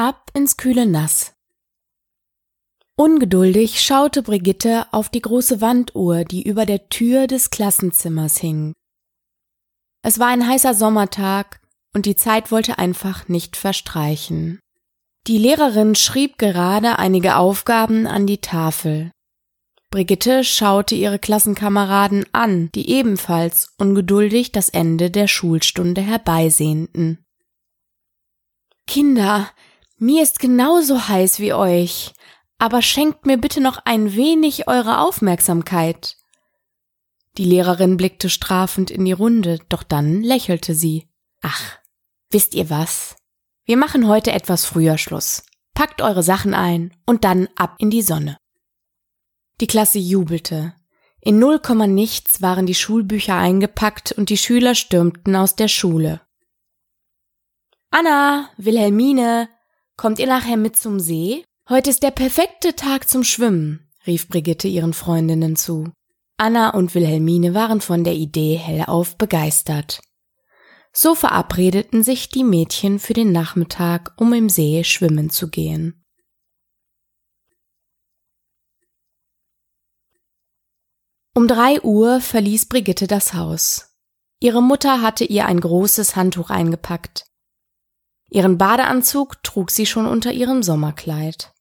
Ab ins kühle Nass. Ungeduldig schaute Brigitte auf die große Wanduhr, die über der Tür des Klassenzimmers hing. Es war ein heißer Sommertag und die Zeit wollte einfach nicht verstreichen. Die Lehrerin schrieb gerade einige Aufgaben an die Tafel. Brigitte schaute ihre Klassenkameraden an, die ebenfalls ungeduldig das Ende der Schulstunde herbeisehnten. Kinder, mir ist genauso heiß wie euch, aber schenkt mir bitte noch ein wenig eure Aufmerksamkeit. Die Lehrerin blickte strafend in die Runde, doch dann lächelte sie. Ach, wisst ihr was? Wir machen heute etwas früher Schluss. Packt eure Sachen ein und dann ab in die Sonne. Die Klasse jubelte. In null Komma nichts waren die Schulbücher eingepackt und die Schüler stürmten aus der Schule. Anna, Wilhelmine, kommt ihr nachher mit zum See? Heute ist der perfekte Tag zum Schwimmen, rief Brigitte ihren Freundinnen zu. Anna und Wilhelmine waren von der Idee hellauf begeistert. So verabredeten sich die Mädchen für den Nachmittag, um im See schwimmen zu gehen. Um drei Uhr verließ Brigitte das Haus. Ihre Mutter hatte ihr ein großes Handtuch eingepackt. Ihren Badeanzug trug sie schon unter ihrem Sommerkleid.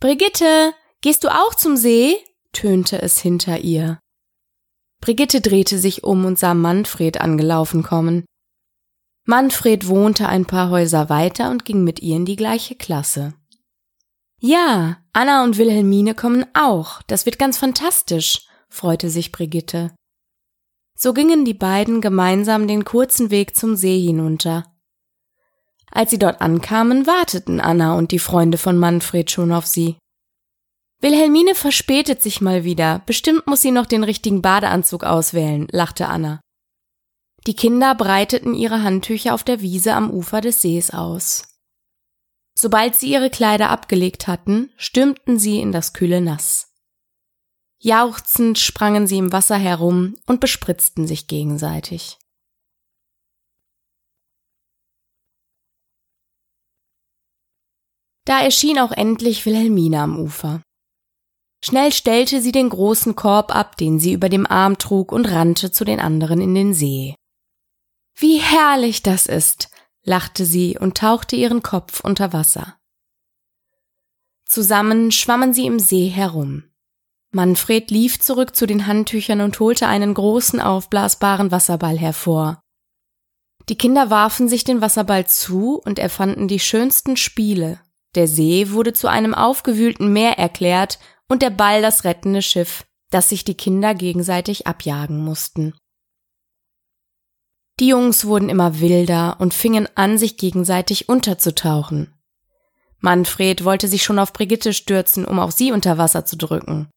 Brigitte, gehst du auch zum See? tönte es hinter ihr. Brigitte drehte sich um und sah Manfred angelaufen kommen. Manfred wohnte ein paar Häuser weiter und ging mit ihr in die gleiche Klasse. Ja, Anna und Wilhelmine kommen auch. Das wird ganz fantastisch, freute sich Brigitte. So gingen die beiden gemeinsam den kurzen Weg zum See hinunter. Als sie dort ankamen, warteten Anna und die Freunde von Manfred schon auf sie. Wilhelmine verspätet sich mal wieder. Bestimmt muss sie noch den richtigen Badeanzug auswählen, lachte Anna. Die Kinder breiteten ihre Handtücher auf der Wiese am Ufer des Sees aus. Sobald sie ihre Kleider abgelegt hatten, stürmten sie in das kühle Nass. Jauchzend sprangen sie im Wasser herum und bespritzten sich gegenseitig. Da erschien auch endlich Wilhelmine am Ufer. Schnell stellte sie den großen Korb ab, den sie über dem Arm trug, und rannte zu den anderen in den See. Wie herrlich das ist, lachte sie und tauchte ihren Kopf unter Wasser. Zusammen schwammen sie im See herum. Manfred lief zurück zu den Handtüchern und holte einen großen aufblasbaren Wasserball hervor. Die Kinder warfen sich den Wasserball zu und erfanden die schönsten Spiele. Der See wurde zu einem aufgewühlten Meer erklärt und der Ball das rettende Schiff, das sich die Kinder gegenseitig abjagen mussten. Die Jungs wurden immer wilder und fingen an, sich gegenseitig unterzutauchen. Manfred wollte sich schon auf Brigitte stürzen, um auch sie unter Wasser zu drücken.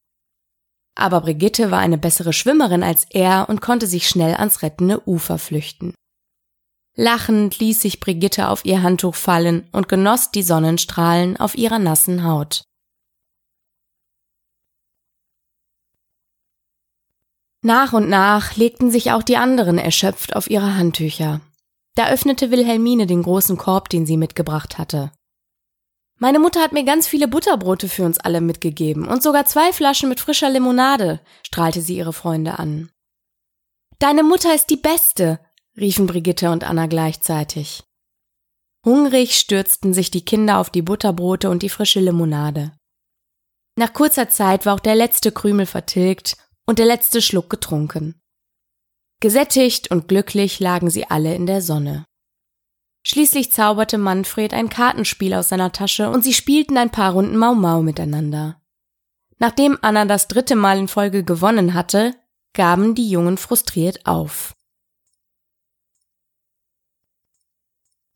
Aber Brigitte war eine bessere Schwimmerin als er und konnte sich schnell ans rettende Ufer flüchten. Lachend ließ sich Brigitte auf ihr Handtuch fallen und genoss die Sonnenstrahlen auf ihrer nassen Haut. Nach und nach legten sich auch die anderen erschöpft auf ihre Handtücher. Da öffnete Wilhelmine den großen Korb, den sie mitgebracht hatte. Meine Mutter hat mir ganz viele Butterbrote für uns alle mitgegeben und sogar zwei Flaschen mit frischer Limonade, strahlte sie ihre Freunde an. Deine Mutter ist die Beste, riefen Brigitte und Anna gleichzeitig. Hungrig stürzten sich die Kinder auf die Butterbrote und die frische Limonade. Nach kurzer Zeit war auch der letzte Krümel vertilgt und der letzte Schluck getrunken. Gesättigt und glücklich lagen sie alle in der Sonne. Schließlich zauberte Manfred ein Kartenspiel aus seiner Tasche und sie spielten ein paar Runden Mau Mau miteinander. Nachdem Anna das dritte Mal in Folge gewonnen hatte, gaben die Jungen frustriert auf.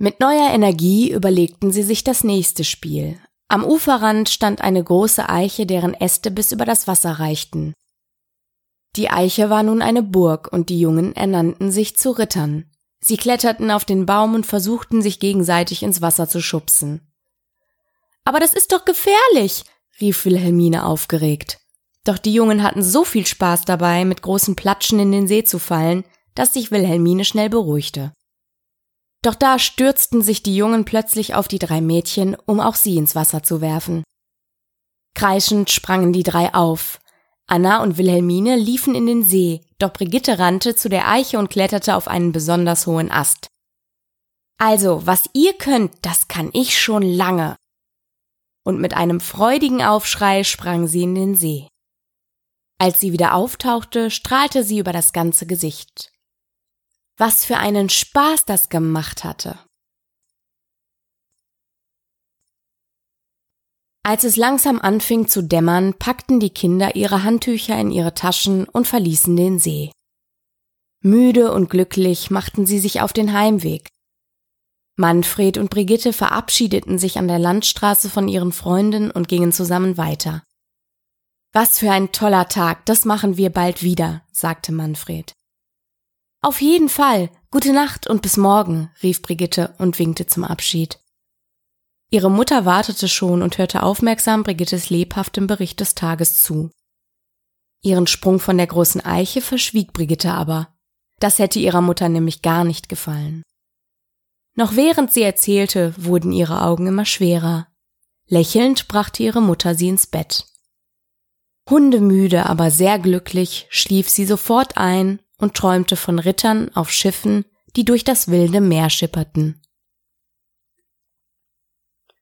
Mit neuer Energie überlegten sie sich das nächste Spiel. Am Uferrand stand eine große Eiche, deren Äste bis über das Wasser reichten. Die Eiche war nun eine Burg und die Jungen ernannten sich zu Rittern. Sie kletterten auf den Baum und versuchten sich gegenseitig ins Wasser zu schubsen. Aber das ist doch gefährlich, rief Wilhelmine aufgeregt. Doch die Jungen hatten so viel Spaß dabei, mit großen Platschen in den See zu fallen, dass sich Wilhelmine schnell beruhigte. Doch da stürzten sich die Jungen plötzlich auf die drei Mädchen, um auch sie ins Wasser zu werfen. Kreischend sprangen die drei auf. Anna und Wilhelmine liefen in den See, doch Brigitte rannte zu der Eiche und kletterte auf einen besonders hohen Ast. Also, was ihr könnt, das kann ich schon lange. Und mit einem freudigen Aufschrei sprang sie in den See. Als sie wieder auftauchte, strahlte sie über das ganze Gesicht. Was für einen Spaß das gemacht hatte. Als es langsam anfing zu dämmern, packten die Kinder ihre Handtücher in ihre Taschen und verließen den See. Müde und glücklich machten sie sich auf den Heimweg. Manfred und Brigitte verabschiedeten sich an der Landstraße von ihren Freunden und gingen zusammen weiter. Was für ein toller Tag, das machen wir bald wieder, sagte Manfred. Auf jeden Fall, gute Nacht und bis morgen, rief Brigitte und winkte zum Abschied. Ihre Mutter wartete schon und hörte aufmerksam Brigittes lebhaftem Bericht des Tages zu. Ihren Sprung von der großen Eiche verschwieg Brigitte aber. Das hätte ihrer Mutter nämlich gar nicht gefallen. Noch während sie erzählte, wurden ihre Augen immer schwerer. Lächelnd brachte ihre Mutter sie ins Bett. Hundemüde, aber sehr glücklich, schlief sie sofort ein und träumte von Rittern auf Schiffen, die durch das wilde Meer schipperten.